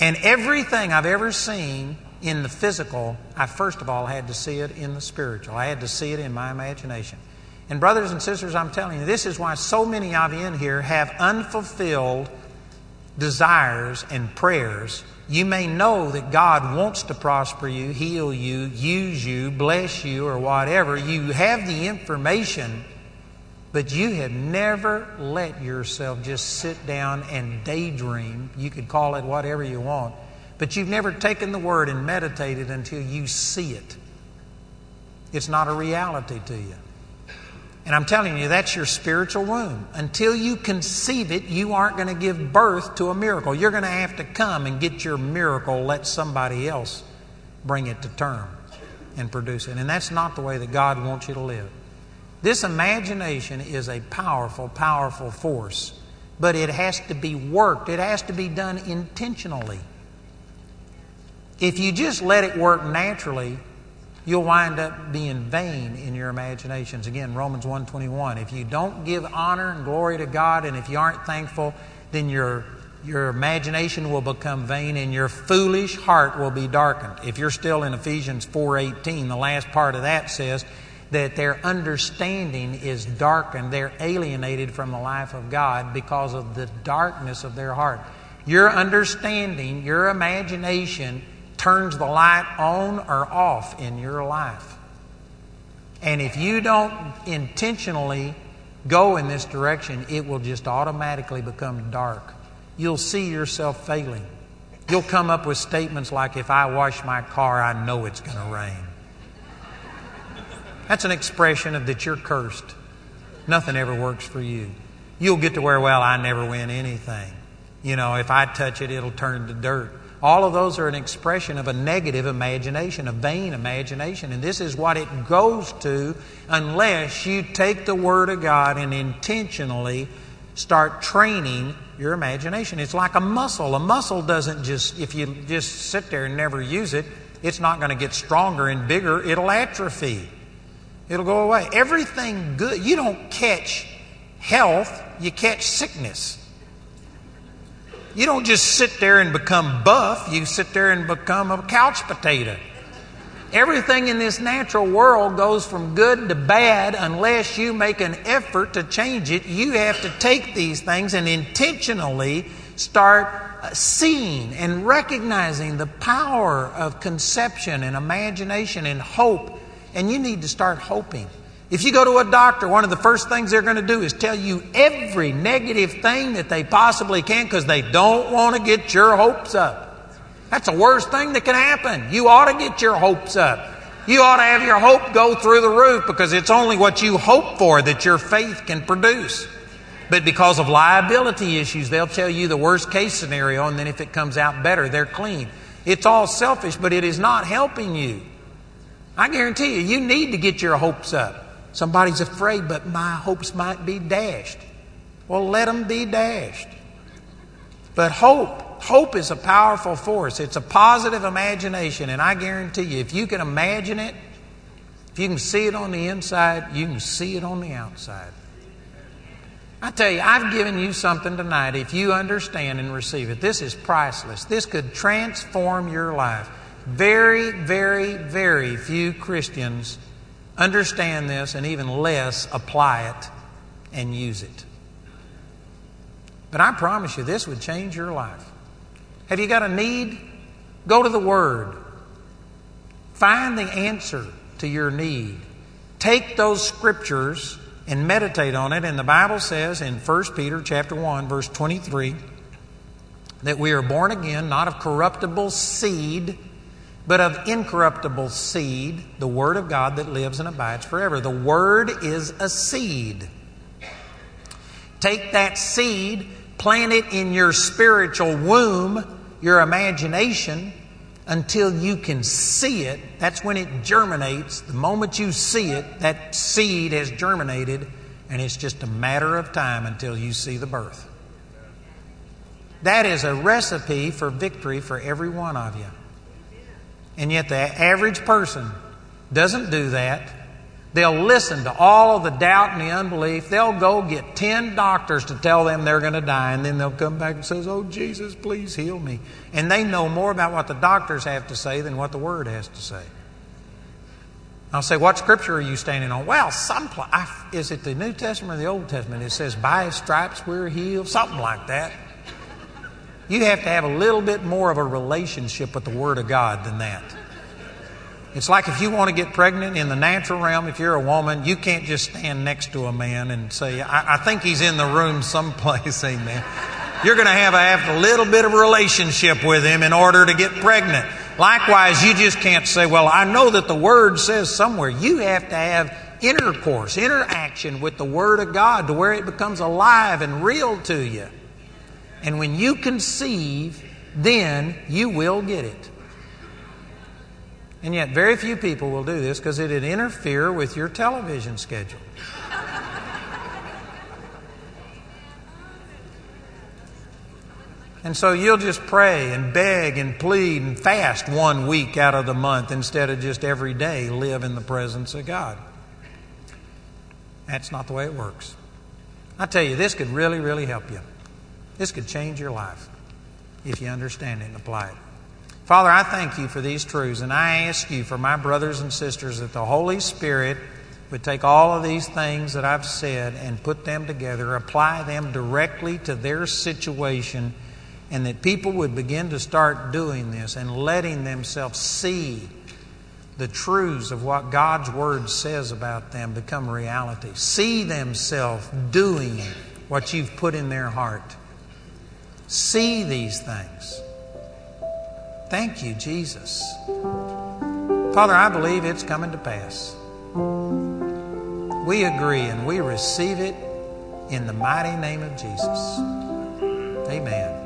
And everything I've ever seen in the physical, I first of all had to see it in the spiritual. I had to see it in my imagination. And, brothers and sisters, I'm telling you, this is why so many of you in here have unfulfilled desires and prayers you may know that God wants to prosper you, heal you, use you, bless you, or whatever. You have the information, but you have never let yourself just sit down and daydream. You could call it whatever you want, but you've never taken the word and meditated until you see it. It's not a reality to you. And I'm telling you, that's your spiritual womb. Until you conceive it, you aren't going to give birth to a miracle. You're going to have to come and get your miracle, let somebody else bring it to term and produce it. And that's not the way that God wants you to live. This imagination is a powerful, powerful force, but it has to be worked, it has to be done intentionally. If you just let it work naturally, you'll wind up being vain in your imaginations. Again, Romans 1:21. If you don't give honor and glory to God and if you aren't thankful, then your your imagination will become vain and your foolish heart will be darkened. If you're still in Ephesians 4:18, the last part of that says that their understanding is darkened. They're alienated from the life of God because of the darkness of their heart. Your understanding, your imagination turns the light on or off in your life. And if you don't intentionally go in this direction, it will just automatically become dark. You'll see yourself failing. You'll come up with statements like, if I wash my car, I know it's going to rain. That's an expression of that you're cursed. Nothing ever works for you. You'll get to where, well, I never win anything. You know, if I touch it, it'll turn to dirt. All of those are an expression of a negative imagination, a vain imagination. And this is what it goes to unless you take the Word of God and intentionally start training your imagination. It's like a muscle. A muscle doesn't just, if you just sit there and never use it, it's not going to get stronger and bigger. It'll atrophy. It'll go away. Everything good, you don't catch health, you catch sickness. You don't just sit there and become buff, you sit there and become a couch potato. Everything in this natural world goes from good to bad unless you make an effort to change it. You have to take these things and intentionally start uh, seeing and recognizing the power of conception and imagination and hope. And you need to start hoping. If you go to a doctor, one of the first things they're going to do is tell you every negative thing that they possibly can because they don't want to get your hopes up. That's the worst thing that can happen. You ought to get your hopes up. You ought to have your hope go through the roof because it's only what you hope for that your faith can produce. But because of liability issues, they'll tell you the worst case scenario, and then if it comes out better, they're clean. It's all selfish, but it is not helping you. I guarantee you, you need to get your hopes up. Somebody's afraid, but my hopes might be dashed. Well, let them be dashed. But hope Hope is a powerful force. It's a positive imagination, and I guarantee you, if you can imagine it, if you can see it on the inside, you can see it on the outside. I tell you, I've given you something tonight. If you understand and receive it, this is priceless. This could transform your life. Very, very, very few Christians understand this, and even less apply it and use it. But I promise you, this would change your life. Have you got a need? Go to the Word. Find the answer to your need. Take those scriptures and meditate on it. And the Bible says in 1 Peter chapter 1, verse 23, that we are born again, not of corruptible seed, but of incorruptible seed, the Word of God that lives and abides forever. The Word is a seed. Take that seed Plant it in your spiritual womb, your imagination, until you can see it. That's when it germinates. The moment you see it, that seed has germinated, and it's just a matter of time until you see the birth. That is a recipe for victory for every one of you. And yet, the average person doesn't do that They'll listen to all of the doubt and the unbelief. They'll go get 10 doctors to tell them they're going to die, and then they'll come back and says, "Oh Jesus, please heal me." And they know more about what the doctors have to say than what the word has to say. I'll say, "What scripture are you standing on?" Well, some I, is it the New Testament or the Old Testament? It says, "By His stripes we're healed," something like that. You have to have a little bit more of a relationship with the Word of God than that. It's like if you want to get pregnant in the natural realm, if you're a woman, you can't just stand next to a man and say, I, I think he's in the room someplace, (laughs) amen. You're going to have, have a little bit of relationship with him in order to get pregnant. Likewise, you just can't say, Well, I know that the Word says somewhere. You have to have intercourse, interaction with the Word of God to where it becomes alive and real to you. And when you conceive, then you will get it. And yet, very few people will do this because it'd interfere with your television schedule. And so you'll just pray and beg and plead and fast one week out of the month instead of just every day live in the presence of God. That's not the way it works. I tell you, this could really, really help you. This could change your life if you understand it and apply it. Father, I thank you for these truths, and I ask you for my brothers and sisters that the Holy Spirit would take all of these things that I've said and put them together, apply them directly to their situation, and that people would begin to start doing this and letting themselves see the truths of what God's Word says about them become reality. See themselves doing what you've put in their heart. See these things. Thank you, Jesus. Father, I believe it's coming to pass. We agree and we receive it in the mighty name of Jesus. Amen.